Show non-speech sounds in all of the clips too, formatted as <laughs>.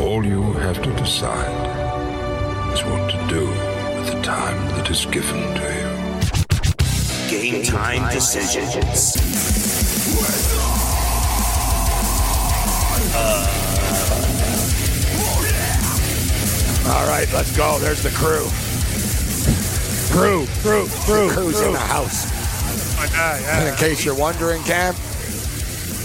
All you have to decide is what to do with the time that is given to you. Game time decisions. Uh, all right, let's go. There's the crew. Crew, crew, crew. The crew's in the house. Oh, yeah, And yeah. in case you're wondering, Cam.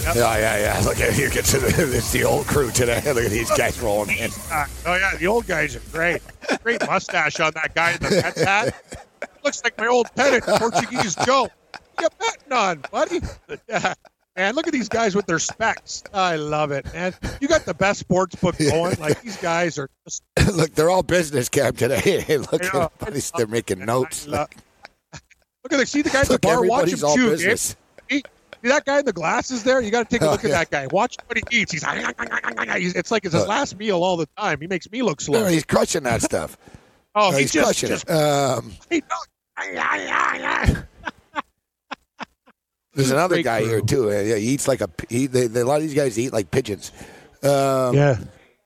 Yep. Yeah, yeah, yeah. Look at here gets the, <laughs> it's the old crew today. <laughs> Look at these guys rolling in. Uh, oh yeah, the old guys are great. Great mustache on that guy in the Mets hat. Looks like my old pennant, Portuguese Joe. You betting on, buddy? <laughs> Man, look at these guys with their specs. I love it, man. You got the best sports book going. Like these guys are just. Look, they're all business cam today. Look I know. they're making notes. Love- Look at the see the guys at the bar. Watch him everybody's chew. Business. See see that guy in the glasses there? You got to take a Oh, look at that guy. Watch what he eats. He's, it's like it's his Uh, last meal all the time. He makes me look No, slow. he's crushing that stuff. <laughs> Oh, No, he he's just, crushing just it. Um, <laughs> <laughs> there's another guy crew. here too. Yeah, he eats like a. He, they, they, a lot of these guys eat like pigeons. Um, yeah.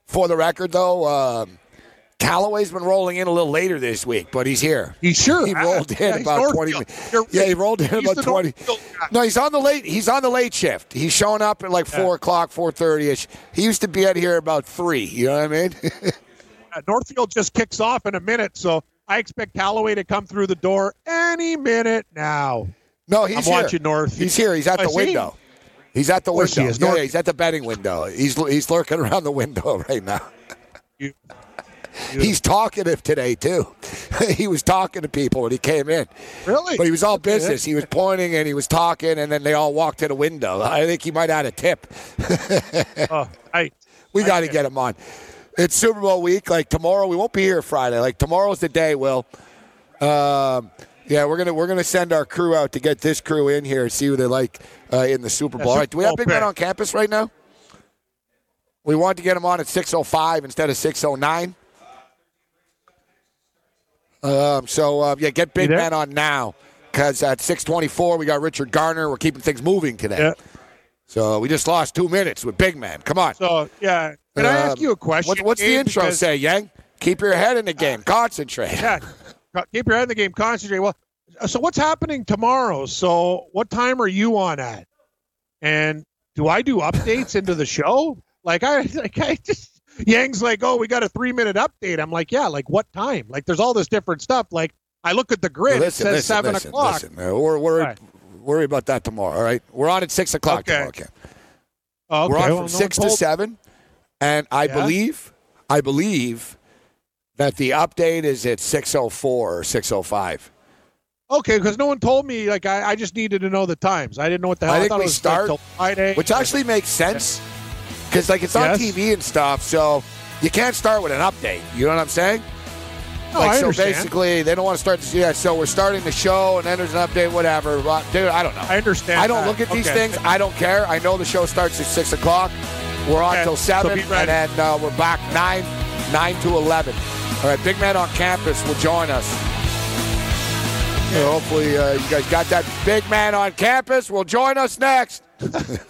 For the record, though, um, Callaway's been rolling in a little later this week, but he's here. He sure He rolled in Yeah, about twenty. Minutes. Yeah, he rolled in He's about twenty. No, he's on the late. He's on the late shift. He's showing up at like four o'clock, four thirty ish. He used to be out here about three. You know what I mean? <laughs> Northfield just kicks off in a minute, so I expect Callaway to come through the door any minute now. no, he's I'm here. watching North. He's here. He's at I the window. He's at the he window. is. Yeah, yeah, he's at the betting window. He's he's lurking <laughs> around the window right now. He's talkative today too. <laughs> he was talking to people when he came in. Really? But he was all business. He was pointing and he was talking, and then they all walked to the window. <laughs> I think he might add a tip. <laughs> Oh, I, We got to get him on. It's Super Bowl week. Like tomorrow, we won't be here Friday. Like tomorrow's the day. Will. Um, yeah, we're gonna we're gonna send our crew out to get this crew in here and see who they like uh, in the Super Bowl. All right, do we have big pick. on campus right now? We want to get them on at six oh five instead of six oh nine. Um, so uh, yeah, get big men on now because at six twenty four we got Richard Garner. We're keeping things moving today. Yeah. So we just lost two minutes with big man. Come on. So yeah, can I ask Um, you a question? What, what's the intro Because- say, Yang? Keep your head in the game. Concentrate. Yeah, keep your head in the game. Concentrate. Well, so what's happening tomorrow? So what time are you on at? And do I do updates into the show? Like I, <laughs> like I just Yang's like, oh, we got a three minute update. I'm like, yeah, like what time? Like there's all this different stuff. Like I look at the grid, listen, it says listen, seven listen, o'clock. listen. Uh, we're we're right. worry about that tomorrow. All right, we're on at six o'clock Okay. tomorrow. Oh, okay, We're on from six to seven, and I Yeah? believe, I believe that the update is at six oh four or six oh five. Okay, because no one told me. Like I, I just needed to know the times. I didn't know what the hell. I think thought we it was start- Friday. which actually makes sense because like it's on Yes. TV and stuff, so you can't start with an update. You know what I'm saying? no, like I so understand. basically they don't want to start this yeah so we're starting the show and then there's an update whatever but dude i don't know I understand. I don't that. look at these Okay. things. I don't care. I know the show starts at six o'clock. We're on Okay, till so seven, be and then uh, we're back nine, nine to eleven. All right, big man on campus will join us. So hopefully uh, you guys got that. Big man on campus will join us next. <laughs>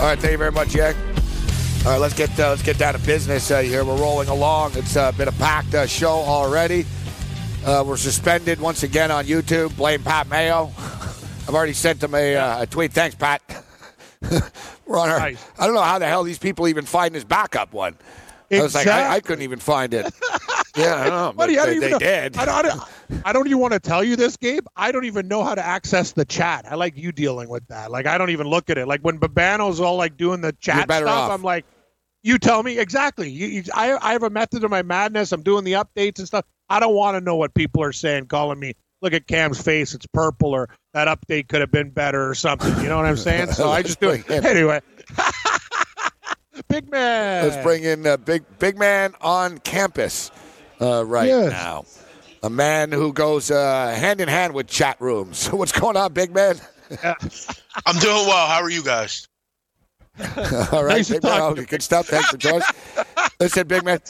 All right, thank you very much, Jack. All right, let's get uh, let's get down to business uh, here. We're rolling along. It's uh, been a packed uh, show already. Uh, we're suspended once again on YouTube. Blame Pat Mayo. <laughs> I've already sent him a, uh, a tweet. Thanks, Pat. <laughs> we're on our. Nice. I don't know how the hell these people even find his backup one. I was like, I, I couldn't even find it. <laughs> yeah, I don't know, but Buddy, I they, even they did. I don't, I don't, I don't even want to tell you this, Gabe. I don't even know how to access the chat. I like you dealing with that. Like, I don't even look at it. Like when Babano's all like doing the chat stuff, off. I'm like, you tell me exactly. You, you, I, I have a method of my madness. I'm doing the updates and stuff. I don't want to know what people are saying, calling me. Look at Cam's face; it's purple, or that update could have been better, or something. You know what I'm <laughs> saying? So I just do it anyway. <laughs> big man. Let's bring in uh, big big man on campus uh, right Yes. now. A man who goes uh, hand in hand with chat rooms. <laughs> What's going on, big man? <laughs> I'm doing well. How are you guys? <laughs> All right, Nice big man. Oh, good stuff. Thanks for joining. Listen, big man.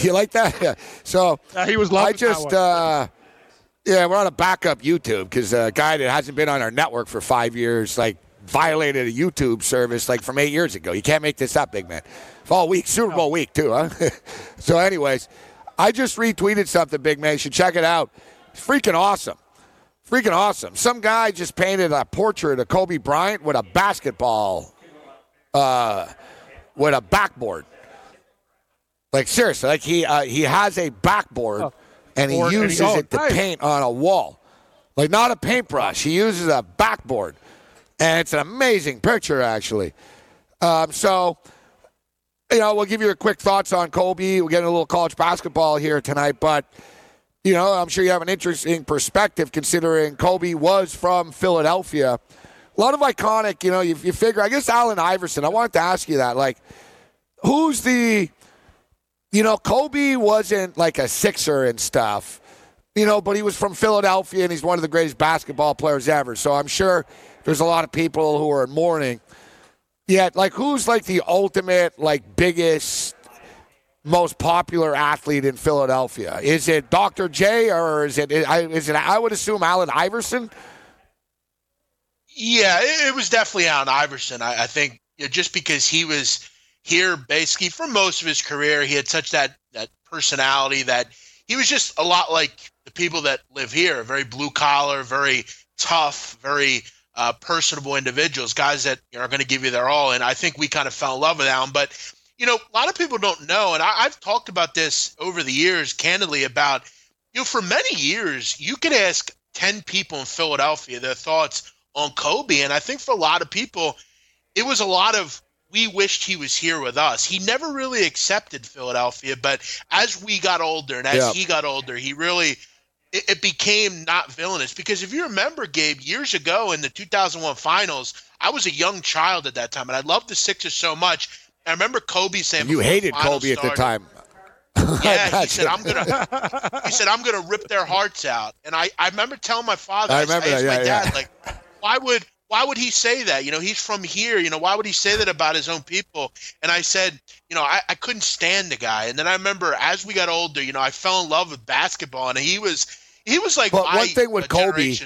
you like that? Yeah. So Yeah, he was loving I just, uh, yeah, we're on a backup YouTube because a guy that hasn't been on our network for five years, like, violated a YouTube service like from eight years ago. You can't make this up, big man. Fall week, Super Bowl week too, huh? so, anyways, I just retweeted something, big man. You should check it out. It's freaking awesome. Freaking awesome. Some guy just painted a portrait of Kobe Bryant with a basketball, uh, with a backboard. Like seriously, like he uh, he has a backboard and he Board, and he- uses oh, it to nice. paint on a wall, like not a paintbrush. He uses a backboard, and it's an amazing picture actually. Um, so, you know, we'll give you a quick thoughts on Kobe. We're getting a little college basketball here tonight, but you know, I'm sure you have an interesting perspective considering Kobe was from Philadelphia. A lot of iconic, you know, you, you figure. I guess Allen Iverson. I wanted to ask you that, like, who's the you know, Kobe wasn't like a Sixer and stuff, you know, but he was from Philadelphia and he's one of the greatest basketball players ever. So I'm sure there's a lot of people who are in mourning. Yet, like, who's like the ultimate, like, biggest, most popular athlete in Philadelphia? Is it Dr. J or is it, is it, I would assume Allen Iverson? Yeah, it, it was definitely Allen Iverson. I, I think you know, just because he was here basically for most of his career, he had such that that personality that he was just a lot like the people that live here, very blue collar, very tough, very uh, personable individuals, guys that are going to give you their all. And I think we kind of fell in love with Allen. But you know, a lot of people don't know, and I, I've talked about this over the years, candidly, about you know, for many years, you could ask ten people in Philadelphia their thoughts on Kobe, and I think for a lot of people, it was a lot of we wished he was here with us. He never really accepted Philadelphia, but as we got older and as Yeah. he got older, he really it, it became not villainous. Because if you remember, Gabe, years ago in the 2001 finals, I was a young child at that time, and I loved the Sixers so much. I remember Kobe saying You hated Kobe at the time. <laughs> yeah, <laughs> he said I'm gonna. He said I'm gonna rip their hearts out, and I, I remember telling my father, I remember I that, my yeah, dad, yeah. like, why would why would he say that? You know, he's from here. You know, why would he say that about his own people? And I said, you know, I, I couldn't stand the guy. And then I remember as we got older, you know, I fell in love with basketball, and he was he was like But one thing with Kobe-.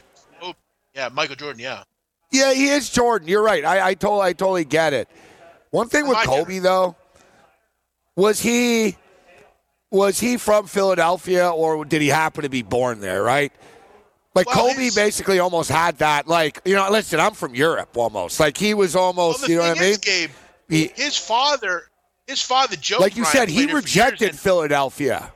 Oh, yeah, Michael Jordan, yeah. Yeah, he is Jordan. You're right. I, I totally, I totally get it. One thing with. Kobe though, was he was he from Philadelphia or did he happen to be born there? Right. Like Well, Kobe basically almost had that. Like you know, listen, I'm from Europe almost. Like he was almost. the you know what I mean? Gabe, He- his father, his father, Joe. like you said, he rejected Philadelphia.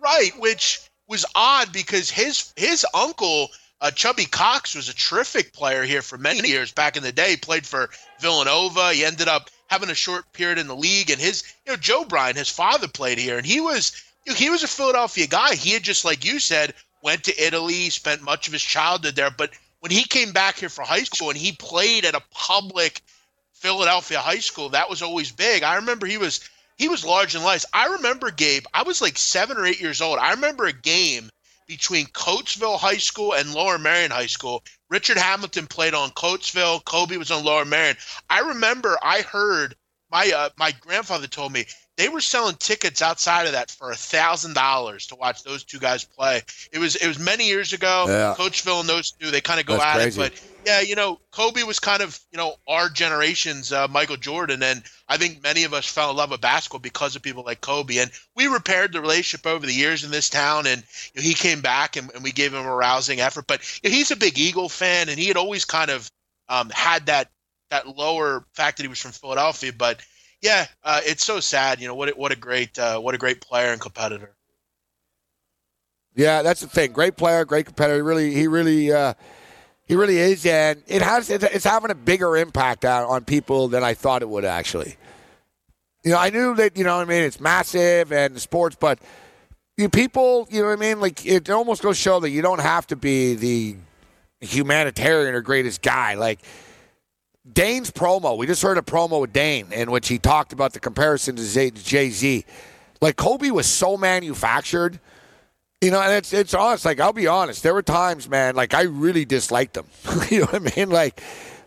Right, which was odd because his his uncle uh, Chubby Cox was a terrific player here for many years back in the day. He played for Villanova. He ended up having a short period in the league, and his you know Joe Bryant, his father played here, and he was you know, he was a Philadelphia guy. He had just like you said went to Italy, spent much of his childhood there, but when he came back here for high school and he played at a public Philadelphia high school, that was always big. I remember he was he was large and light. I remember Gabe. I was like seven or eight years old. I remember a game between Coatesville High School and Lower Merion High School. Richard Hamilton played on Coatesville. Kobe was on Lower Merion. I remember I heard my uh, my grandfather told me they were selling tickets outside of that for a thousand dollars to watch those two guys play. It was it was many years ago. Yeah. Coatesville and those two they kind of go That's at crazy. it, but yeah, you know, Kobe was kind of, you know, our generation's uh, Michael Jordan. And I think many of us fell in love with basketball because of people like Kobe. And we repaired the relationship over the years in this town. And you know, he came back and, and we gave him a rousing effort. But you know, he's a big Eagle fan and he had always kind of um, had that that lower fact that he was from Philadelphia. But yeah, uh, it's so sad. You know, what a, what a great uh, what a great player and competitor. Yeah, that's the thing. Great player, great competitor. Really, he really, uh, he really is, and it has. It's having a bigger impact on, on people than I thought it would actually. You know, I knew that. You know, what I mean, it's massive and sports, but you people, you know what I mean? Like it almost goes show that you don't have to be the humanitarian or greatest guy. Like Dane's promo, we just heard a promo with Dane in which he talked about the comparison to Jay Z. Like Kobe was so manufactured. You know, and it's it's honest. Like I'll be honest, there were times, man, like I really disliked him. <laughs> you know what I mean? Like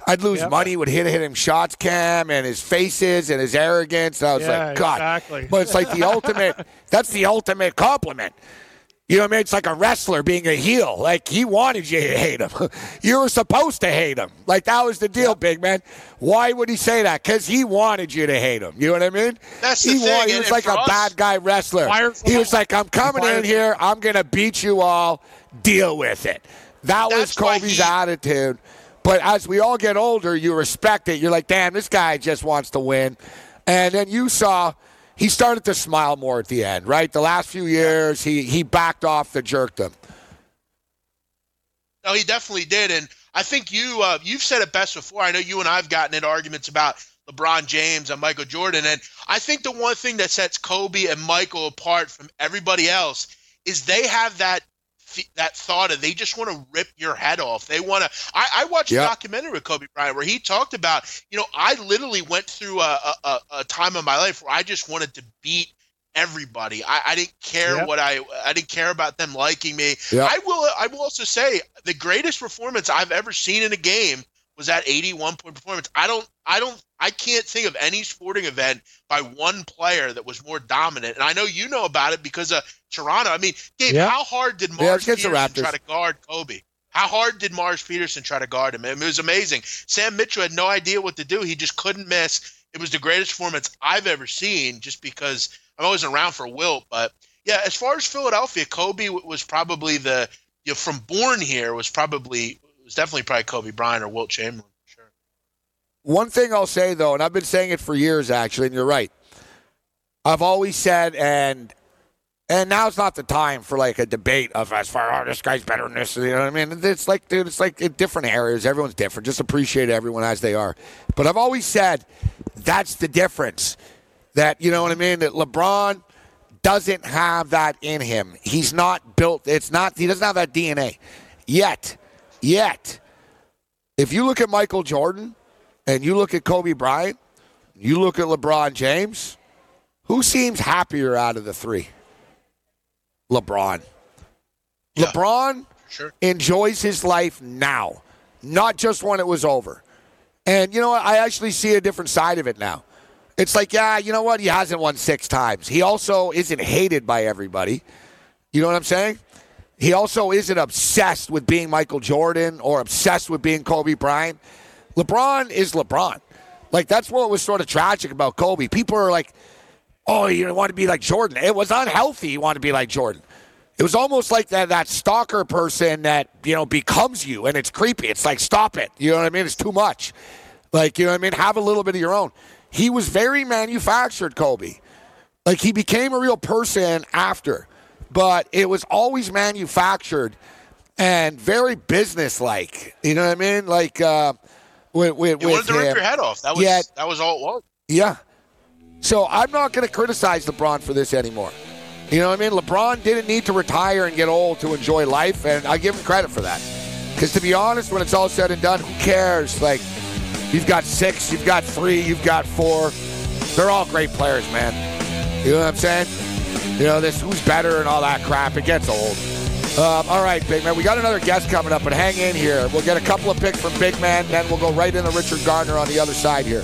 I'd lose Yep. money, would hit hit him shots cam and his faces and his arrogance. And I was Yeah, like, God. exactly. But it's like the ultimate that's the ultimate compliment. You know what I mean? It's like a wrestler being a heel. Like he wanted you to hate him. <laughs> you were supposed to hate him. Like that was the deal, big man. Why would he say that? Because he wanted you to hate him. You know what I mean? That's the he thing, he was and like a us- bad guy wrestler. He was like, I'm coming in here. I'm gonna beat you all. Deal with it. That was That's Kobe's he- attitude. But as we all get older, you respect it. You're like, damn, this guy just wants to win. And then you saw he started to smile more at the end, right? The last few years, he he backed off the jerkdom. No, he definitely did, and I think you uh, you've said it best before. I know you and I've gotten into arguments about LeBron James and Michael Jordan, and I think the one thing that sets Kobe and Michael apart from everybody else is they have that that thought of they just want to rip your head off. They want to. I, I watched Yep. a documentary with Kobe Bryant where he talked about, you know, I literally went through a, a, a- a time in my life where I just wanted to beat everybody. I, I didn't care Yep. what I I didn't care about them liking me. Yep. I will I will also say the greatest performance I've ever seen in a game was that 81 point performance. I don't I don't I can't think of any sporting event by one player that was more dominant. And I know you know about it because of Toronto. I mean, Gabe, Yeah. how hard did Yeah, Mars it's against the Peterson try to guard Kobe? How hard did Morris Peterson try to guard him? I mean, it was amazing. Sam Mitchell had no idea what to do. He just couldn't miss. It was the greatest performance I've ever seen just because I'm always around for Wilt. But yeah, as far as Philadelphia, Kobe was probably the, you know, from born here was probably, was definitely probably Kobe Bryant or Wilt Chamberlain. for Sure. One thing I'll say though, and I've been saying it for years actually, and you're right. I've always said, and and now's not the time for like a debate of as far oh this guy's better than this. You know what I mean? It's like dude, it's like in different areas. Everyone's different. Just appreciate everyone as they are. But I've always said that's the difference. That you know what I mean? That LeBron doesn't have that in him. He's not built. It's not. He doesn't have that DNA yet. Yet, if you look at Michael Jordan and you look at Kobe Bryant, you look at LeBron James, who seems happier out of the three? LeBron. Yeah. LeBron Sure. enjoys his life now, not just when it was over. And you know what? I actually see a different side of it now. It's like, yeah, you know what? He hasn't won six times. He also isn't hated by everybody. You know what I'm saying? He also isn't obsessed with being Michael Jordan or obsessed with being Kobe Bryant. LeBron is LeBron. Like, that's what was sort of tragic about Kobe. People are like, oh, you want to be like Jordan. It was unhealthy. You want to be like Jordan. It was almost like that that stalker person that you know becomes you, and it's creepy. It's like stop it. You know what I mean? It's too much. Like you know what I mean? Have a little bit of your own. He was very manufactured, Kobe. Like he became a real person after, but it was always manufactured and very businesslike. You know what I mean? Like uh, with with, You with wanted to rip him. your head off. That was Yeah. that was all it was. Yeah. So I'm not going to criticize LeBron for this anymore. You know what I mean? LeBron didn't need to retire and get old to enjoy life, and I give him credit for that. Because to be honest, when it's all said and done, who cares? Like, you've got six, you've got three, you've got four. They're all great players, man. You know what I'm saying? You know, this who's better and all that crap, it gets old. Um, all right, Big Man. We got another guest coming up, but hang in here. We'll get a couple of picks from Big Man, then we'll go right into Richard Garner on the other side here.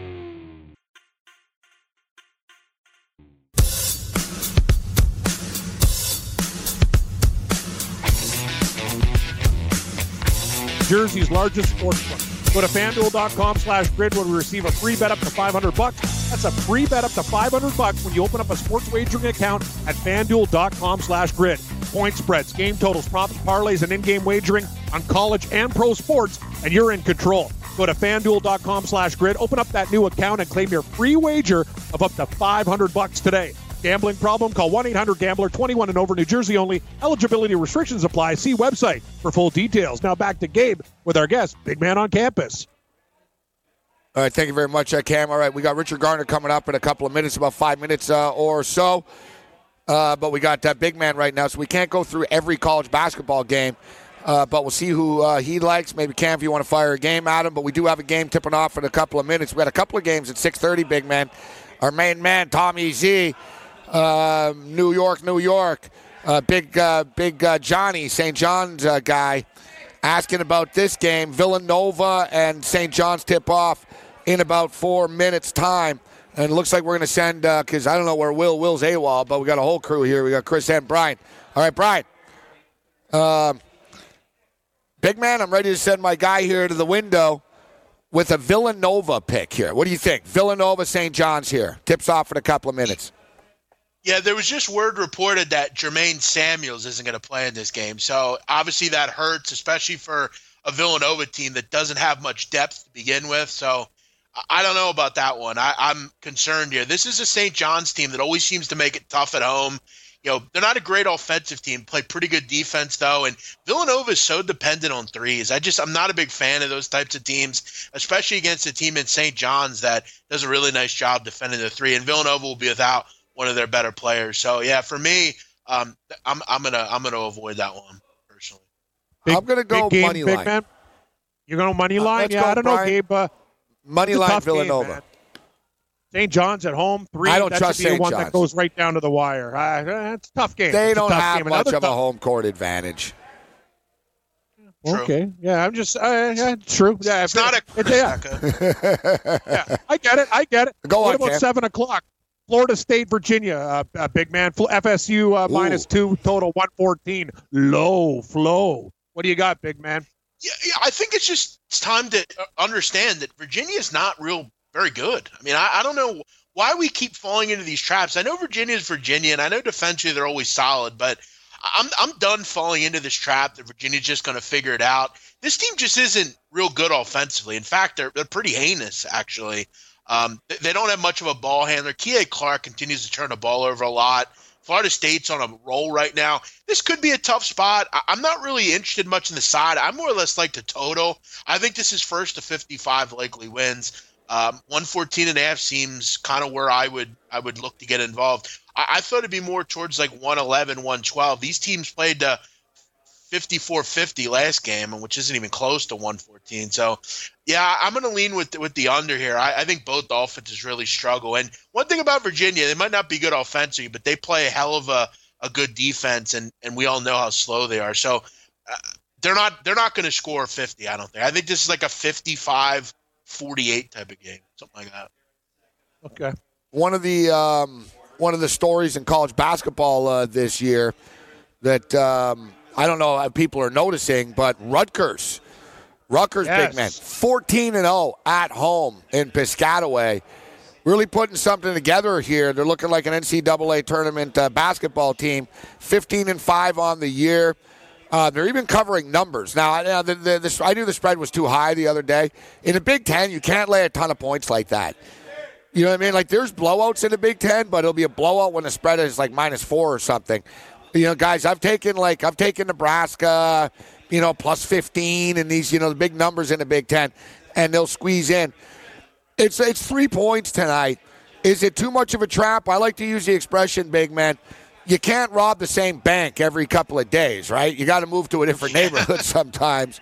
Jersey's largest sports book. Go to fanduel.com slash grid where we receive a free bet up to 500 bucks That's a free bet up to 500 bucks when you open up a sports wagering account at fanduel.com slash grid. Point spreads, game totals, props, parlays, and in-game wagering on college and pro sports, and you're in control. Go to fanduel.com slash grid, open up that new account, and claim your free wager of up to 500 bucks today. Gambling problem? Call 1 800 Gambler 21 and over New Jersey only. Eligibility restrictions apply. See website for full details. Now back to Gabe with our guest, Big Man on Campus. All right, thank you very much, uh, Cam. All right, we got Richard Garner coming up in a couple of minutes, about five minutes uh, or so. Uh, but we got that big man right now, so we can't go through every college basketball game. Uh, but we'll see who uh, he likes. Maybe Cam, if you want to fire a game at him. But we do have a game tipping off in a couple of minutes. We got a couple of games at 6:30. Big man, our main man Tommy Z, uh, New York, New York, uh, big uh, big uh, Johnny St. John's uh, guy, asking about this game. Villanova and St. John's tip off in about four minutes time. And looks like we're going to send because I don't know where Will Will's AWOL, but we got a whole crew here. We got Chris and Brian. All right, Brian. Um, big man, I'm ready to send my guy here to the window with a Villanova pick here. What do you think? Villanova, St. John's here. Tips off in a couple of minutes. Yeah, there was just word reported that Jermaine Samuels isn't going to play in this game. So obviously that hurts, especially for a Villanova team that doesn't have much depth to begin with. So I don't know about that one. I, I'm concerned here. This is a St. John's team that always seems to make it tough at home. You know, they're not a great offensive team, play pretty good defense though, and Villanova is so dependent on threes. I just I'm not a big fan of those types of teams, especially against a team in St. John's that does a really nice job defending the three. And Villanova will be without one of their better players. So yeah, for me, um, I'm I'm gonna I'm gonna avoid that one personally. Big, I'm gonna go big game, money big line. Man. You're gonna money Uh, line? let's yeah, go, I don't know, Brian. Gabe. Uh, Money line tough game, Villanova. St. John's at home, three. I don't that trust should be St. one John's. that goes right down to the wire. Uh, it's a tough game. they It's don't have game. much Another of a home court advantage. True. Okay, yeah, I'm just uh, yeah, true. Yeah, It's not a it's, yeah, yeah, I get it. I get it. Go what on, about Cam. seven o'clock? Florida State, Virginia, uh, uh, big man. FSU uh, minus two, total one fourteen. Low flow. What do you got, big man? Yeah, yeah, I think it's just it's time to understand that Virginia is not real very good. I mean, I, I don't know why we keep falling into these traps. I know Virginia is Virginia, and I know defensively they're always solid, but I'm I'm done falling into this trap that Virginia's just going to figure it out. This team just isn't real good offensively. In fact, they're they're pretty heinous actually. Um, they, don't have much of a ball handler. Kihei Clark continues to turn the ball over a lot. Florida State's on a roll right now. This could be a tough spot. I, I'm not really interested much in the side. I'm more or less like the total. I think this is first to 55 likely wins. Um, 114 and a half seems kind of where I would I would look to get involved. I, I thought it'd be more towards like 111, 112. These teams played 54-50 last game, which isn't even close to 114. So, yeah, I'm going to lean with with the under here. I, I think both offenses really struggle. And one thing about Virginia, they might not be good offensively, but they play a hell of a, a good defense, and and we all know how slow they are. So, uh, they're not they're not going to score 50. I don't think. I think this is like a 55 48 type of game, something like that. Okay. one of the um, one of the stories in college basketball uh, this year that um, I don't know if people are noticing, but Rutgers, Rutgers Yes. big man, fourteen and zero at home in Piscataway, really putting something together here. They're looking like an NCAA tournament uh, basketball team, fifteen and five on the year. Uh, they're even covering numbers now. I, uh, the, the, the, I knew the spread was too high the other day. In the Big Ten, you can't lay a ton of points like that. You know what I mean? Like there's blowouts in the Big Ten, but it'll be a blowout when the spread is like minus four or something. You know, guys, I've taken like I've taken Nebraska, you know, plus fifteen, and these you know the big numbers in the Big Ten, and they'll squeeze in. It's it's three points tonight. Is it too much of a trap? I like to use the expression, big man. You can't rob the same bank every couple of days, right? You got to move to a different neighborhood <laughs> sometimes.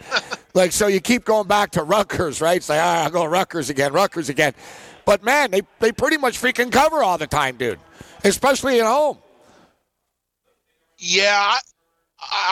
Like so, you keep going back to Rutgers, right? It's like, ah, I'll go Rutgers again, Rutgers again. But man, they they pretty much freaking cover all the time, dude. Especially at home. Yeah, I,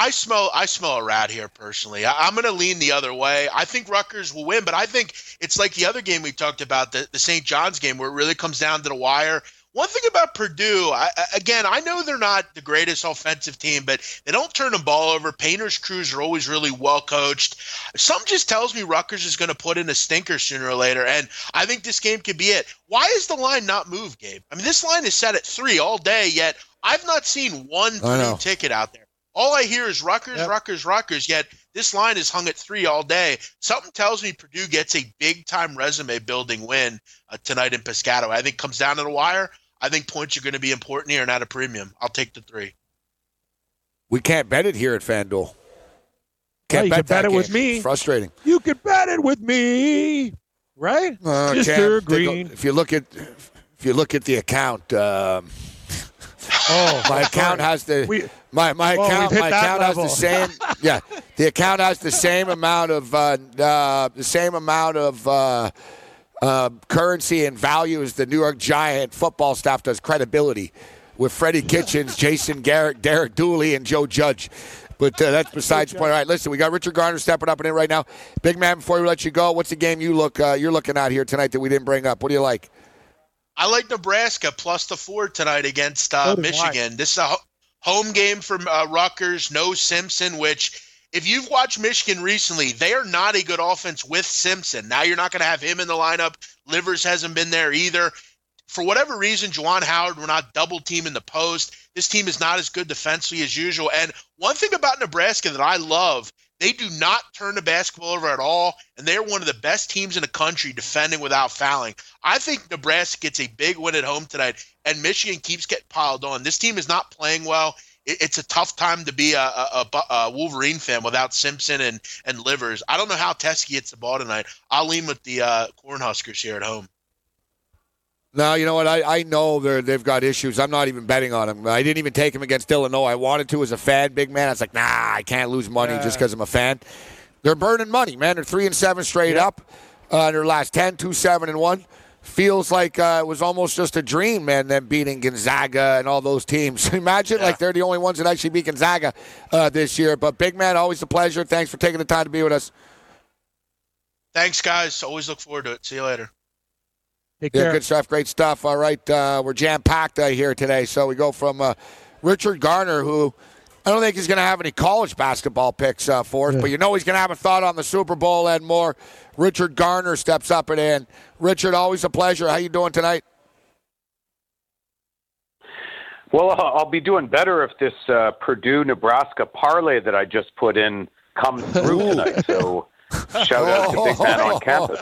I smell I smell a rat here personally. I, I'm going to lean the other way. I think Rutgers will win, but I think it's like the other game we talked about, the, the St. John's game, where it really comes down to the wire. One thing about Purdue, I, again, I know they're not the greatest offensive team, but they don't turn the ball over. Painter's crews are always really well coached. Something just tells me Rutgers is going to put in a stinker sooner or later, and I think this game could be it. Why is the line not moved, Gabe? I mean, this line is set at three all day, yet I've not seen one Purdue ticket out there. All I hear is Rutgers, yep. Rutgers, Rutgers. Yet this line is hung at three all day. Something tells me Purdue gets a big time resume building win uh, tonight in Piscataway. I think comes down to the wire. I think points are going to be important here and at a premium. I'll take the three. We can't bet it here at FanDuel. Can't you bet, bet it game. with me. It's frustrating. You can bet it with me, right? Uh, Mr. Green. If you look at if you look at the account, um, <laughs> oh, <laughs> my account has the we, my my well, account my account level. has the same <laughs> yeah the account has the same amount of uh, uh, the same amount of uh, uh, currency and value as the New York Giant football staff does credibility with Freddie Kitchens, Jason Garrett, Derek Dooley, and Joe Judge. But uh, that's besides the point. All right, listen, we got Richard Garner stepping up and in right now. Big man, before we let you go, what's the game you look uh, you're looking at here tonight that we didn't bring up? What do you like? I like Nebraska plus the four tonight against uh, Michigan. This is a home game for uh, Rutgers. No Simpson, which if you've watched Michigan recently, they are not a good offense with Simpson. Now you're not going to have him in the lineup. Livers hasn't been there either. For whatever reason, Juwan Howard, we're not double team in the post. This team is not as good defensively as usual. And one thing about Nebraska that I love, they do not turn the basketball over at all, and they're one of the best teams in the country defending without fouling. I think Nebraska gets a big win at home tonight, and Michigan keeps getting piled on. This team is not playing well it's a tough time to be a, a, a, Wolverine fan without Simpson and, and Livers. I don't know how Teske gets the ball tonight. I'll lean with the uh, Cornhuskers here at home. No, you know what? I, I know they they've got issues. I'm not even betting on them. I didn't even take them against Illinois. I wanted to as a fan, big man. I was like, nah, I can't lose money yeah. just because I'm a fan. They're burning money, man. They're three and seven straight yeah. up. Uh, their last 10, 2, 7, and 1 feels like uh, it was almost just a dream, man, them beating Gonzaga and all those teams. <laughs> Imagine yeah. like they're the only ones that actually beat Gonzaga uh, this year. But big man, always a pleasure. Thanks for taking the time to be with us. Thanks, guys. Always look forward to it. See you later. Take yeah, care. good stuff. Great stuff. All right, uh, we're jam packed uh, here today. So we go from uh, Richard Garner, who I don't think he's going to have any college basketball picks uh, for us, yeah. but you know he's going to have a thought on the Super Bowl and more. Richard Garner steps up and in. Richard, always a pleasure. How you doing tonight? Well, I'll be doing better if this uh, Purdue Nebraska parlay that I just put in comes through tonight. So shout out to Big Man on campus.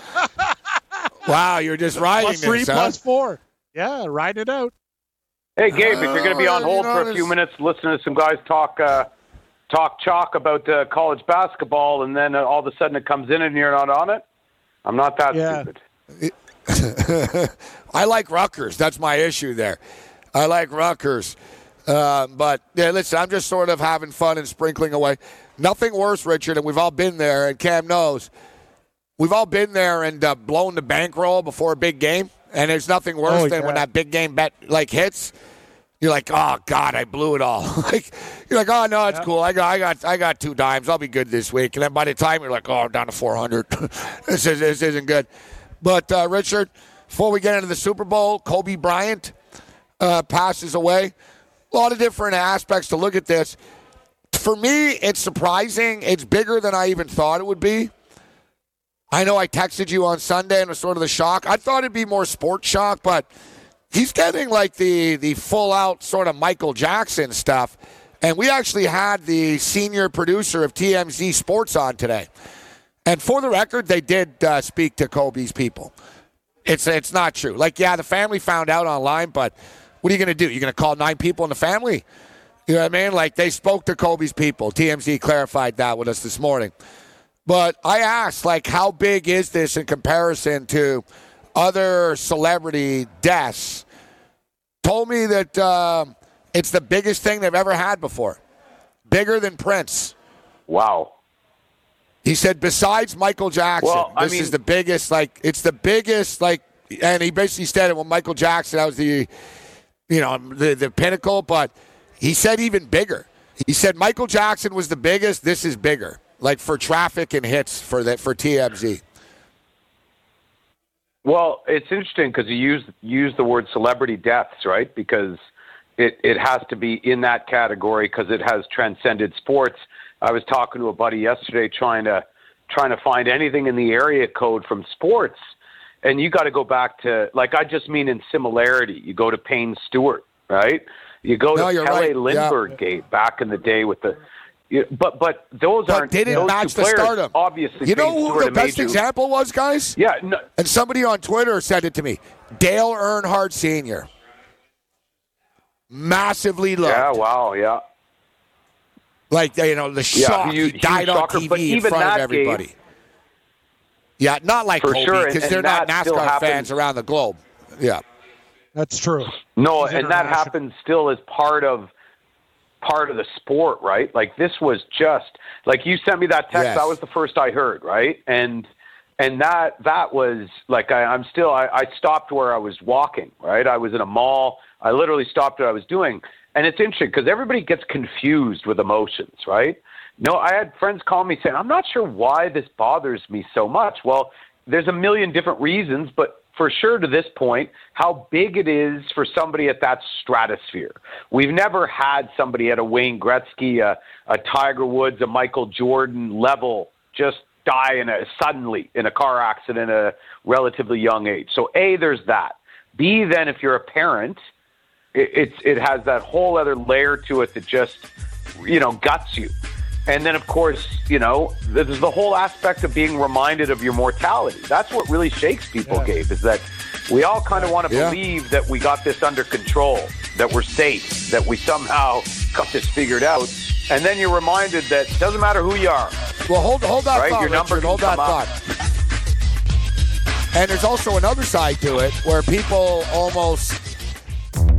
Wow, you're just riding plus three this, plus four. Yeah, ride it out. Hey, Gabe, if you're going to be on hold for a few minutes, listen to some guys talk uh, talk chalk about uh, college basketball, and then uh, all of a sudden it comes in and you're not on it. I'm not that yeah. stupid. <laughs> I like Rutgers. That's my issue there. I like Rutgers. Uh, but yeah, listen, I'm just sort of having fun and sprinkling away. Nothing worse, Richard, and we've all been there, and Cam knows. We've all been there and uh, blown the bankroll before a big game, and there's nothing worse oh, than yeah. when that big game bet like hits you're like, oh God, I blew it all. <laughs> like you're like, oh no, it's yep. cool. I got, I got, I got two dimes. I'll be good this week. And then by the time you're like, oh, I'm down to 400. <laughs> this is this isn't good. But uh, Richard, before we get into the Super Bowl, Kobe Bryant uh, passes away. A lot of different aspects to look at this. For me, it's surprising. It's bigger than I even thought it would be. I know I texted you on Sunday and was sort of the shock. I thought it'd be more sports shock, but he's getting like the the full out sort of Michael Jackson stuff. And we actually had the senior producer of TMZ Sports on today. And for the record, they did uh, speak to Kobe's people. It's it's not true. Like, yeah, the family found out online, but what are you going to do? You're going to call nine people in the family? You know what I mean? Like, they spoke to Kobe's people. TMZ clarified that with us this morning. But I asked, like, how big is this in comparison to other celebrity deaths? told me that uh, it's the biggest thing they've ever had before, bigger than Prince. Wow. He said, besides Michael Jackson, well, this mean, is the biggest. Like, it's the biggest. Like, and he basically said it when Michael Jackson that was the, you know, the the pinnacle. But he said even bigger. He said Michael Jackson was the biggest. This is bigger. Like for traffic and hits for that for TMZ. Well, it's interesting because you use use the word celebrity deaths, right? Because it it has to be in that category because it has transcended sports. I was talking to a buddy yesterday trying to trying to find anything in the area code from sports, and you got to go back to like I just mean in similarity. You go to Payne Stewart, right? You go No, to Kelly right. Yeah. Lindbergh gate back in the day with the. You- But but those But aren't they didn't match two the stardom. Obviously, You know who the best example was, guys? Yeah, no, And somebody on Twitter said it to me. Dale Earnhardt Sr. Massively loved. yeah, wow, yeah. Like you know, the shock. huge- he died on shocker, TV but in front of everybody. game- yeah, not like For Kobe sure, because and- they're not NASCAR fans around the globe. Yeah, That's true. No, He's and that happens still as part of part of the sport, right? Like this was just like you sent me that text. Yes. That was the first I heard, right? And and that that was like I, I'm still I, I stopped where I was walking, right? I was in a mall. I literally stopped what I was doing, and it's interesting because everybody gets confused with emotions, right? No, I had friends call me saying, "I'm not sure why this bothers me so much." Well, there's a million different reasons, but for sure to this point, how big it is for somebody at that stratosphere. We've never had somebody at a Wayne Gretzky, a, a Tiger Woods, a Michael Jordan level just die in a suddenly in a car accident at a relatively young age. So a there's that. B then if you're a parent, it, it's it has that whole other layer to it that just you know guts you. And then, of course, you know, there's the whole aspect of being reminded of your mortality. That's what really shakes people, Yeah. Gabe, is that we all kind of want to Yeah. believe that we got this under control, that we're safe, that we somehow got this figured out. And then you're reminded that it doesn't matter who you are. Well, hold hold that Right, thought, your number Richard. Hold that come up. thought. And there's also another side to it where people almost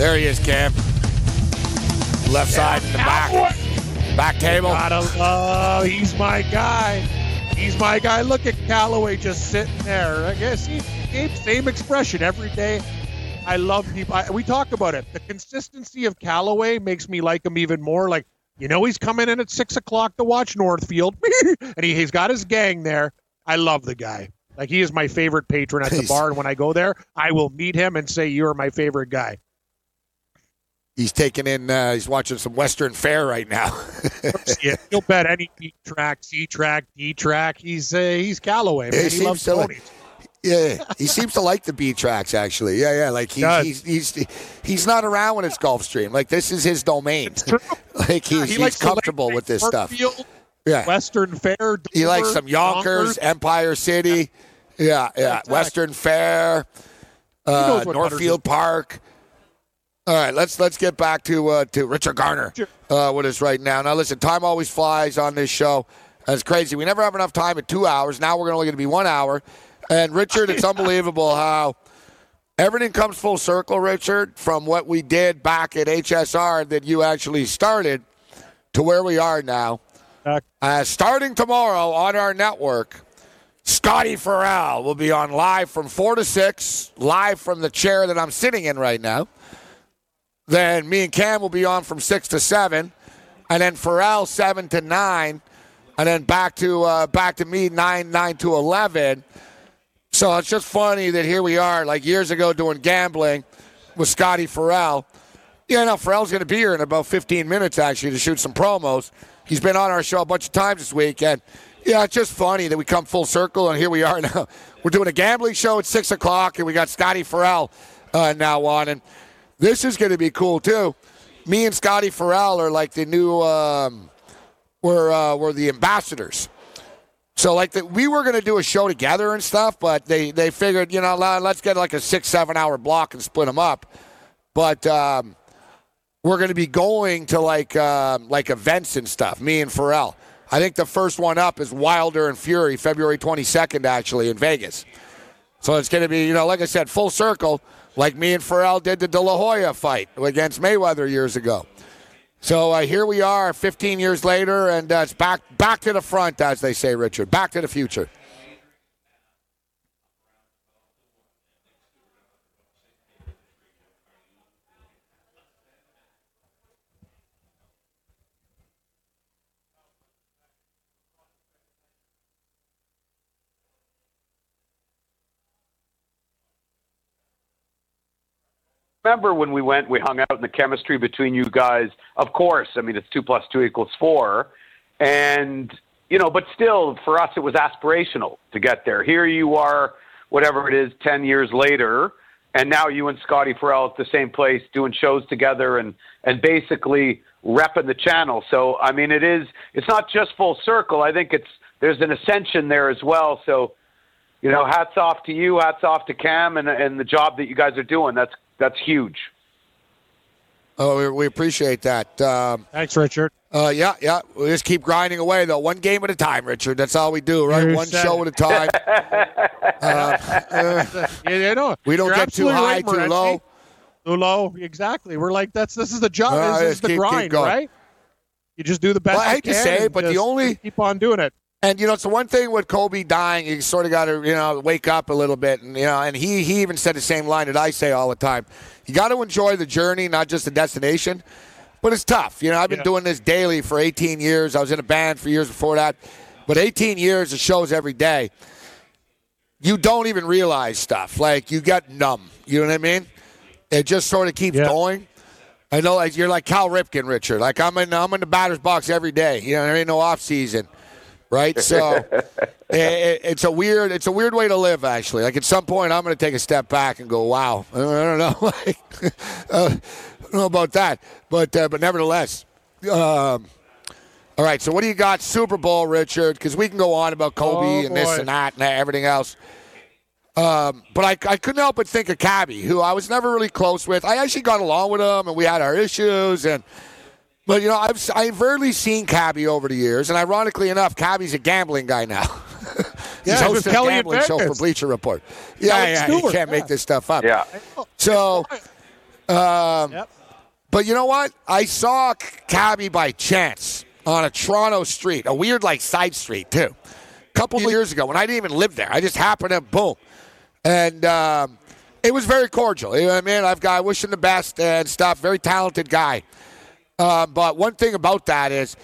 There he is, Cam. Left side in the back. Back table. Gotta. He's my guy. He's my guy. Look at Callaway just sitting there. I guess he Gabe, same expression every day. I love people. I, we talk about it. The consistency of Callaway makes me like him even more. Like you know, he's coming in at six o'clock to watch Northfield, <laughs> and he, he's got his gang there. I love the guy. Like he is my favorite patron at the bar, and when I go there, I will meet him and say, "You are my favorite guy." He's taking in. Uh, he's watching some Western Fair right now. <laughs> yeah, he'll bet any B track, C track, D track. He's uh, he's Callaway, Yeah, man. he loves to like- yeah, he seems to like the B tracks. Actually, yeah, yeah. Like he's he's he's he's not around when it's Gulfstream. Like this is his domain. <laughs> Like he's, he he's comfortable with this stuff. Yeah, Western Fair. he likes some Yonkers, Empire City. Yeah, yeah. Exactly. Western Fair, uh, Northfield Park. All right, let's let's get back to uh, to Richard Garner Sure. uh, with us right now. Now, listen, time always flies on this show. That's crazy. We never have enough time in two hours. Now we're only going to be one hour. And Richard, it's <laughs> unbelievable how everything comes full circle, Richard, from what we did back at HSR that you actually started to where we are now. Uh, Uh, starting tomorrow on our network, Scotty Farrell will be on live from 4 to 6, live from the chair that I'm sitting in right now. Then me and Cam will be on from 6 to 7, and then Farrell, 7 to 9, and then back to uh, back to me 9 9 to 11. So it's just funny that here we are, like years ago, doing gambling with Scotty Farrell. Yeah, no, Farrell's going to be here in about 15 minutes, actually, to shoot some promos. He's been on our show a bunch of times this week, and yeah, it's just funny that we come full circle, and here we are <laughs> now. We're doing a gambling show at 6 o'clock, and we got Scotty Farrell uh, now on, and this is going to be cool, too. Me and Scotty Farrell are like the new, um, we're, uh, we're the ambassadors. So like the, we were going to do a show together and stuff, but they they figured you know let- let's get like a six seven hour block and split them up. But um, we're going to be going to like um, like events and stuff. Me and Farrell. I think the first one up is Wilder and Fury, February 22nd, actually in Vegas. So it's going to be, you know, like I said, full circle, like me and Farrell did the De La Hoya fight against Mayweather years ago. So uh, here we are, 15 years later, and uh, it's back back to the front, as they say, Richard. Back to the future. Remember when we went, we hung out in the chemistry between you guys. Of course, I mean it's two plus two equals four, and you know, but still, for us, it was aspirational to get there. Here you are, whatever it is, ten years later, and now you and Scotty Farrell at the same place doing shows together and and basically repping the channel. So I mean, it is it's not just full circle. I think it's there's an ascension there as well. So. You know, hats off to you, hats off to Cam, and and the job that you guys are doing. That's that's huge. Oh, we, we appreciate that. Um, Thanks, Richard. uh, yeah, yeah. We just keep grinding away, though. One game at a time, Richard. That's all we do, right? You One said show at a time. <laughs> uh, uh, <laughs> Yeah, you know, we don't you're get too high, right, too Morency. low. Too low, exactly. We're like that's this is the job. Uh, this is just the keep- keep grind, going. right? You just do the best. Well, I you hate to can say it, but the only- keep on doing it. And you know, it's the one thing with Kobe dying. You sort of got to, you know, wake up a little bit, and you know, and he he even said the same line that I say all the time. You got to enjoy the journey, not just the destination. But it's tough. You know, I've been Yeah. doing this daily for 18 years. I was in a band for years before that, but 18 years of shows every day. You don't even realize stuff. Like you get numb. You know what I mean? It just sort of keeps Yeah. going. I know, like you're like Cal Ripken, Richard. Like I'm in, I'm in the batter's box every day. You know, there ain't no off season, right? So <laughs> it, it- it's a weird, it's a weird way to live, actually. Like at some point, I'm going to take a step back and go, "Wow, I don't know, <laughs> like, uh, I don't know about that," but uh, but nevertheless. Um, all right, so what do you got, Super Bowl, Richard? Because we can go on about Kobe Oh, and this and that and everything else. Um, but I, I couldn't help but think of Cabbie, who I was never really close with. I actually got along with him, and we had our issues. And but you know, I've I've rarely seen Cabbie over the years, and ironically enough, Cabbie's a gambling guy now. <laughs> Yeah, He's with hosting a Kelly in gambling show for Bleacher Report. Yeah, Alex yeah, you can't make this stuff up. Yeah. So, um, Yep. but you know what? I saw Cabbie by chance on a Toronto street, a weird like side street too. A couple of years ago when I didn't even live there, I just happened to boom, and um, it was very cordial. You know what I mean? I've got I wish him the best and stuff. Very talented guy. Uh, but one thing about that is,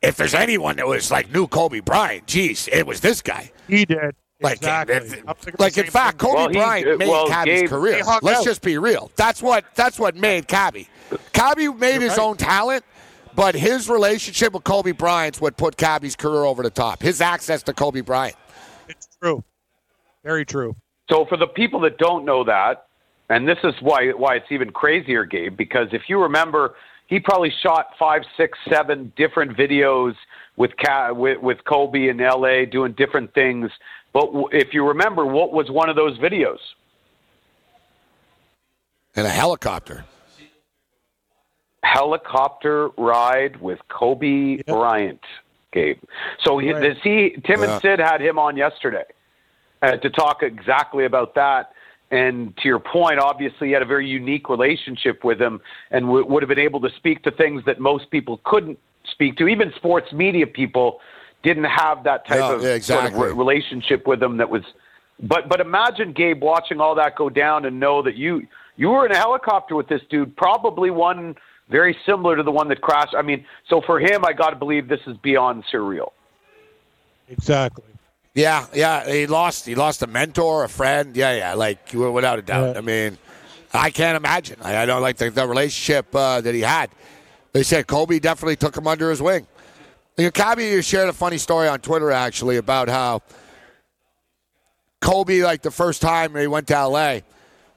if there's anyone that was like new Kobe Bryant, geez, it was this guy. He did. Like, exactly. if- like in fact. Kobe Well, Bryant made well, Cabbie's Gabe- career. Let's out. just be real. That's what that's what made Cabbie. Cabbie made his right. own talent, but his relationship with Kobe Bryant's what put Cabbie's career over the top. His access to Kobe Bryant. It's true. Very true. So for the people that don't know that, and this is why why it's even crazier, Gabe, because if you remember, he probably shot five, six, seven different videos with Ca- with, with Kobe in L.A. doing different things. But w- if you remember, what was one of those videos? In a helicopter. Helicopter ride with Kobe Bryant, Gabe. So he, Right. the, see, Tim Yeah. and Sid had him on yesterday uh, to talk exactly about that. And to your point, obviously, he had a very unique relationship with him and w- would have been able to speak to things that most people couldn't speak to. Even sports media people didn't have that type Yeah, of yeah, sort of re- relationship with him that was. But but imagine Gabe watching all that go down and know that you you were in a helicopter with this dude, probably one very similar to the one that crashed. I mean, so for him, I got to believe this is beyond surreal. Exactly. Yeah, yeah. He lost. He lost a mentor, a friend. Yeah, yeah. Like without a doubt. I mean, I can't imagine. I, I don't like the, the relationship uh, that he had. They said Kobe definitely took him under his wing. You know, Kobe shared a funny story on Twitter actually about how Kobe, like the first time he went to LA,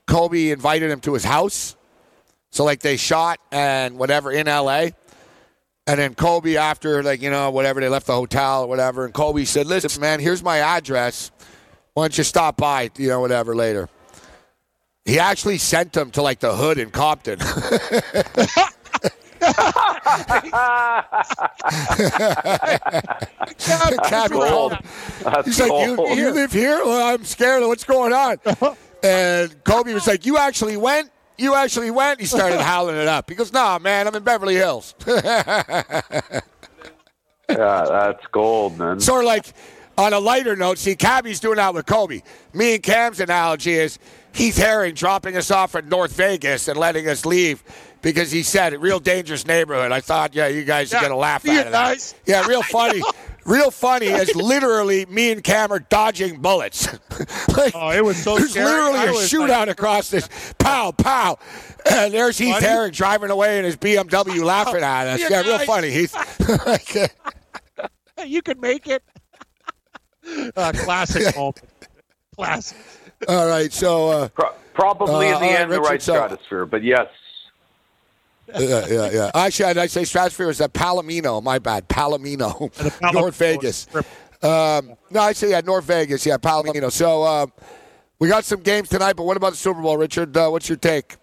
Kobe invited him to his house. So like they shot and whatever in LA. And then Kobe, after like you know whatever, they left the hotel or whatever, and Kobe said, "Listen, man, here's my address. Why don't you stop by, you know, whatever later." He actually sent them to like the hood in Compton. Cabbie told him, That's He's like, you, you live here? Well, I'm scared of what's going on. <laughs> And Kobe was like, you actually went? You actually went? He started <laughs> howling it up. He goes, nah, man, I'm in Beverly Hills. <laughs> yeah, that's gold, man. sort of like on a lighter note, see, Cabbie's doing that with Kobe. Me and Cam's analogy is Heath Herring dropping us off at North Vegas and letting us leave because he said, real dangerous neighborhood. I thought, yeah, you guys are going to laugh see you at that. guys. Yeah, real <laughs> funny. Real funny is <laughs> literally me and Cam are dodging bullets. <laughs> like, Oh, it was so There's scary. literally I a shootout like- across this. <laughs> Pow, pow. And there's Heath Funny. Herring driving away in his BMW laughing at us. You Yeah, real funny, Heath. Like, uh, you can make it. uh, classic moment. Classic. all right, so. Uh, Pro- probably Uh, in the all right, end, the right so- stratosphere, but yes. Yeah, yeah, yeah. Actually, I'd say Stratosphere is at Palomino. My bad, Palomino, <laughs> And Palomino North Vegas. Um, no, I say yeah, North Vegas. Yeah, Palomino. So uh, we got some games tonight, but what about the Super Bowl, Richard? Uh, what's your take?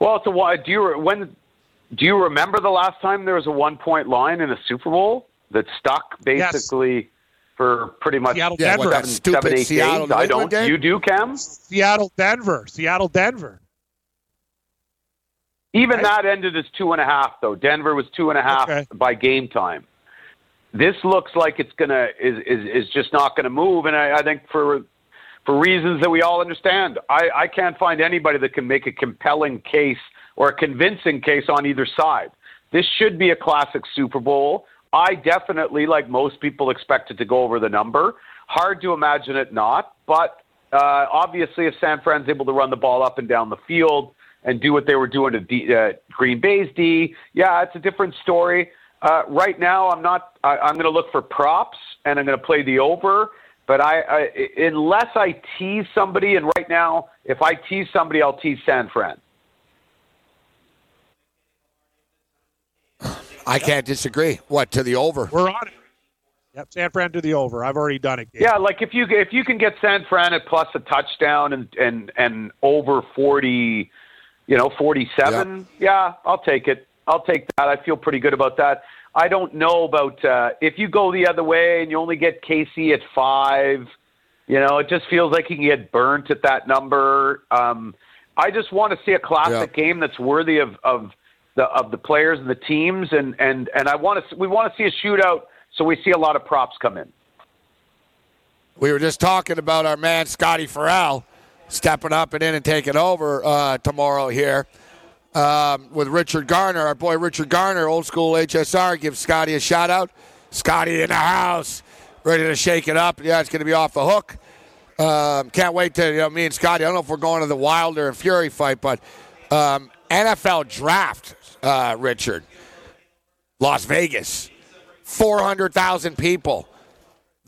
Well, so why do you when do you remember the last time there was a one point line in a Super Bowl that stuck Yes. basically for pretty much Seattle, Yeah, what, that seven, stupid eight Seattle days? I don't. game? You do, Cam? Seattle, Denver. Seattle, Denver. Even Right. that ended as two and a half, though. Denver was two and a half Okay. by game time. This looks like it's gonna is is, is just not gonna move, and I, I think for for reasons that we all understand, I, I can't find anybody that can make a compelling case or a convincing case on either side. This should be a classic Super Bowl. I definitely, like most people, expect it to go over the number. Hard to imagine it not, but uh, obviously, if San Fran's able to run the ball up and down the field and do what they were doing to D, uh, Green Bay's D, yeah, it's a different story. Uh, right now, I'm not. I, I'm going to look for props and I'm going to play the over. But I, I, unless I tease somebody, and right now, if I tease somebody, I'll tease San Fran. I can't disagree. What to the over? We're on it. Yep, San Fran to the over. I've already done it. Gabe. Yeah, like if you if you can get San Fran at plus a touchdown and and and over forty, you know, forty seven. Yeah, I'll take it. I'll take that. I feel pretty good about that. I don't know about uh, if you go the other way and you only get KC at five. You know, it just feels like you can get burnt at that number. Um, I just want to see a classic game that's worthy of, of the of the players and the teams, and and and I want to we want to see a shootout, so we see a lot of props come in. We were just talking about our man Scotty Farrell stepping up and in and taking over uh, tomorrow here um, with Richard Garner. Our boy Richard Garner, old school HSR, gives Scotty a shout out. Scotty in the house, ready to shake it up. Yeah, it's going to be off the hook. Um, can't wait to, you know, me and Scotty, I don't know if we're going to the Wilder and Fury fight, but um, NFL draft, uh, Richard. Las Vegas, 400,000 people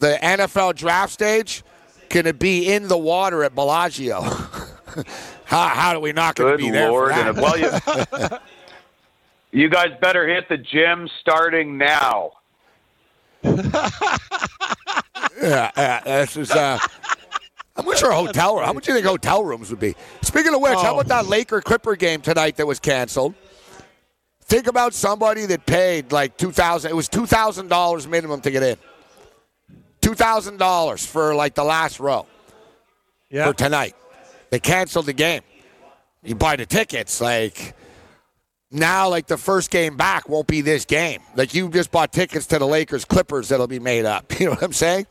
the NFL draft stage going to be in the water at Bellagio. <laughs> how, how do we not going to be there? lord! For that? And well, you, <laughs> you guys better hit the gym starting now. <laughs> yeah, yeah, this is. Uh, how much are hotel room? How much do you think hotel rooms would be? Speaking of which, how Oh. about that Laker Clipper game tonight that was canceled? Think about somebody that paid like two thousand. It was two thousand dollars minimum to get in. Two thousand dollars for like the last row. yeah. for tonight. They canceled the game. You buy the tickets, like now, like the first game back won't be this game. Like you just bought tickets to the Lakers Clippers that'll be made up. <laughs> You know what I'm saying?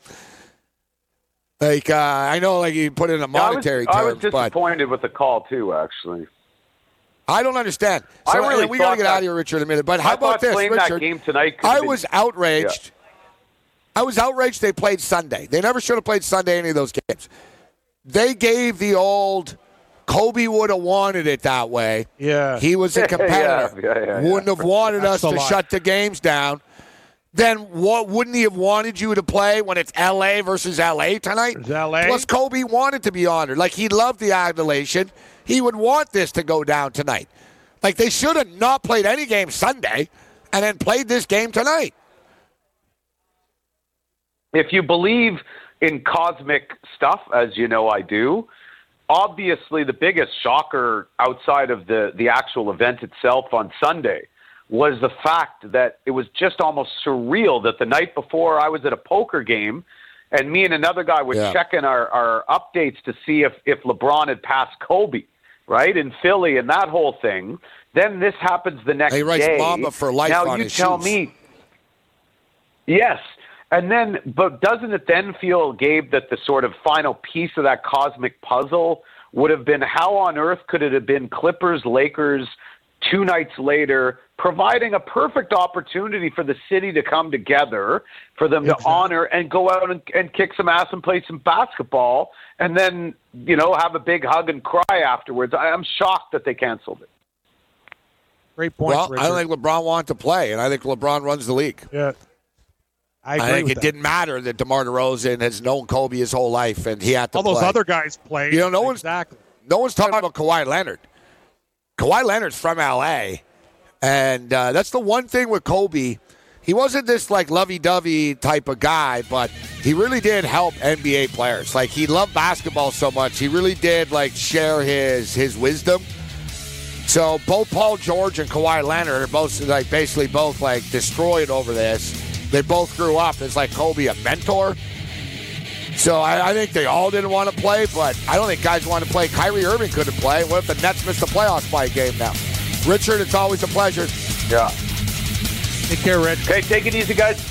Like uh, I know, like you put in a monetary I was, terms, I was but disappointed with the call too. Actually, I don't understand. I So really we got to get that- out of here, Richard, in a minute. But how I about thought this, Richard? that game tonight. I was outraged. I was outraged they played Sunday. They never should have played Sunday any of those games. They gave the old Kobe would have wanted it that way. Yeah. He was a <laughs> competitor. yeah, yeah, yeah. Wouldn't have wanted us to lie. shut the games down. Then what wouldn't he have wanted you to play when it's LA versus LA tonight? It's LA. Plus Kobe wanted to be honored. Like he loved the adulation. He would want this to go down tonight. Like they should have not played any game Sunday and then played this game tonight. If you believe in cosmic stuff, as you know I do, obviously the biggest shocker outside of the, the actual event itself on Sunday was the fact that it was just almost surreal that the night before I was at a poker game and me and another guy were Yeah. checking our, our updates to see if, if LeBron had passed Kobe, right, in Philly and that whole thing. Then this happens the next day. He writes day. Mamba for life now on you his tell shoes. me. Yes. And then, but doesn't it then feel, Gabe, that the sort of final piece of that cosmic puzzle would have been how on earth could it have been Clippers, Lakers, two nights later, providing a perfect opportunity for the city to come together, for them to honor and go out and, and kick some ass and play some basketball, and then, you know, have a big hug and cry afterwards? I, I'm shocked that they canceled it. Great point. Well, I Richard. don't think LeBron wanted to play, and I think LeBron runs the league. Yeah. I I, think it that. didn't matter that DeMar DeRozan has known Kobe his whole life, and he had to play. All those other guys played. You know, no one's- exactly. no one's talking about Kawhi Leonard. Kawhi Leonard's from LA, and uh, that's the one thing with Kobe. He wasn't this like lovey-dovey type of guy, but he really did help NBA players. Like he loved basketball so much, he really did like share his his wisdom. So both Paul George and Kawhi Leonard are both like basically both like destroyed over this. They both grew up as like Kobe a mentor. So I, I think they all didn't want to play, but I don't think guys want to play. Kyrie Irving couldn't play. What if the Nets missed the playoffs by a game now? Richard, it's always a pleasure. Yeah. Take care, Rich. Okay, take it easy, guys.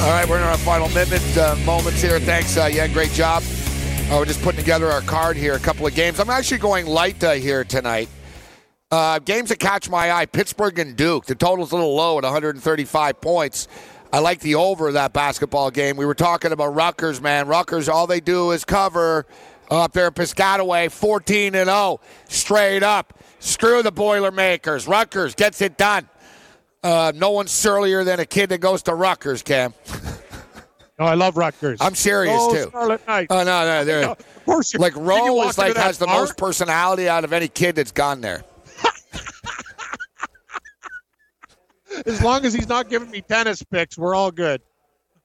All right, we're in our final minute uh, moments here. Thanks, uh, yeah, great job. Uh, we're just putting together our card here. A couple of games. I'm actually going light uh, here tonight. Uh, games that catch my eye: Pittsburgh and Duke. The total's a little low at 135 points. I like the over of that basketball game. We were talking about Rutgers, man. Rutgers, all they do is cover up there Piscataway, 14 and 0, straight up. Screw the Boilermakers. Rutgers gets it done. Uh, no one's surlier than a kid that goes to Rutgers, Cam. No, I love Rutgers. I'm serious oh, too. Scarlet Knight. Oh no, no, <laughs> they're of course, you're, like you is like has the most personality out of any kid that's gone there. <laughs> As long as he's not giving me tennis picks, we're all good.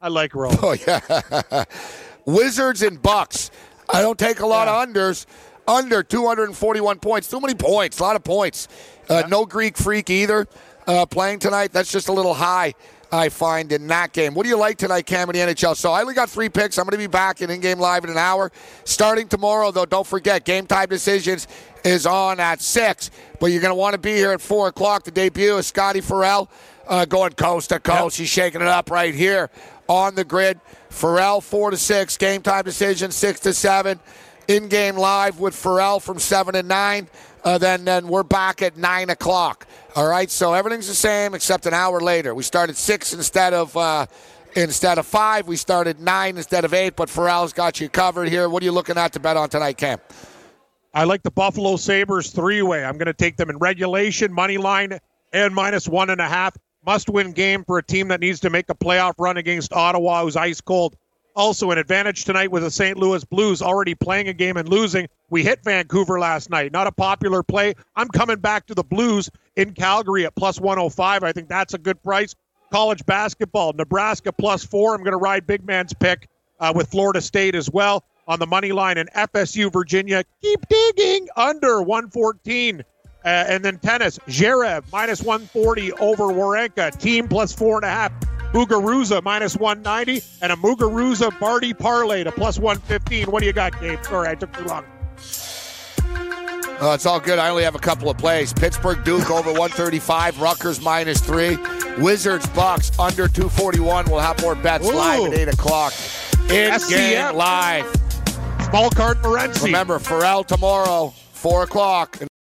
I like Rowe. Oh yeah, <laughs> Wizards and Bucks. I don't take a lot of unders. Under 241 points. Too many points. A lot of points. Uh, No Greek freak either uh, playing tonight. That's just a little high. I find in that game. What do you like tonight, Cam, in the NHL? So I only got three picks. I'm going to be back in in-game live in an hour. Starting tomorrow, though, don't forget, Game Time Decisions is on at 6. But you're going to want to be here at 4 o'clock. The debut is Scotty Farrell uh, going coast to coast. He's shaking it up right here on the grid. Farrell, 4 to 6. Game Time Decisions, 6 to 7. In-game live with Farrell from 7 to 9. Uh, then, then we're back at 9 o'clock. All right, so everything's the same except an hour later. We started 6 instead of uh, instead of 5. We started 9 instead of 8, but Farrell's got you covered here. What are you looking at to bet on tonight, Cam? I like the Buffalo Sabres three way. I'm going to take them in regulation, money line, and minus one and a half. Must win game for a team that needs to make a playoff run against Ottawa, who's ice cold. Also, an advantage tonight with the St. Louis Blues already playing a game and losing. We hit Vancouver last night. Not a popular play. I'm coming back to the Blues in Calgary at plus 105. I think that's a good price. College basketball, Nebraska plus four. I'm going to ride big man's pick uh, with Florida State as well on the money line. And FSU, Virginia, keep digging under 114. Uh, and then tennis, Zverev minus 140 over Wawrinka, team plus four and a half. Muguruza minus 190 and a Muguruza Barty parlay to plus 115. What do you got, Gabe? Sorry, I took too long. Uh, it's all good. I only have a couple of plays. Pittsburgh Duke over 135. Rutgers minus three. Wizards Bucks under 241. We'll have more bets Ooh. live at 8 o'clock. In game live. Malcart Morency. Remember, Farrell tomorrow, 4 o'clock.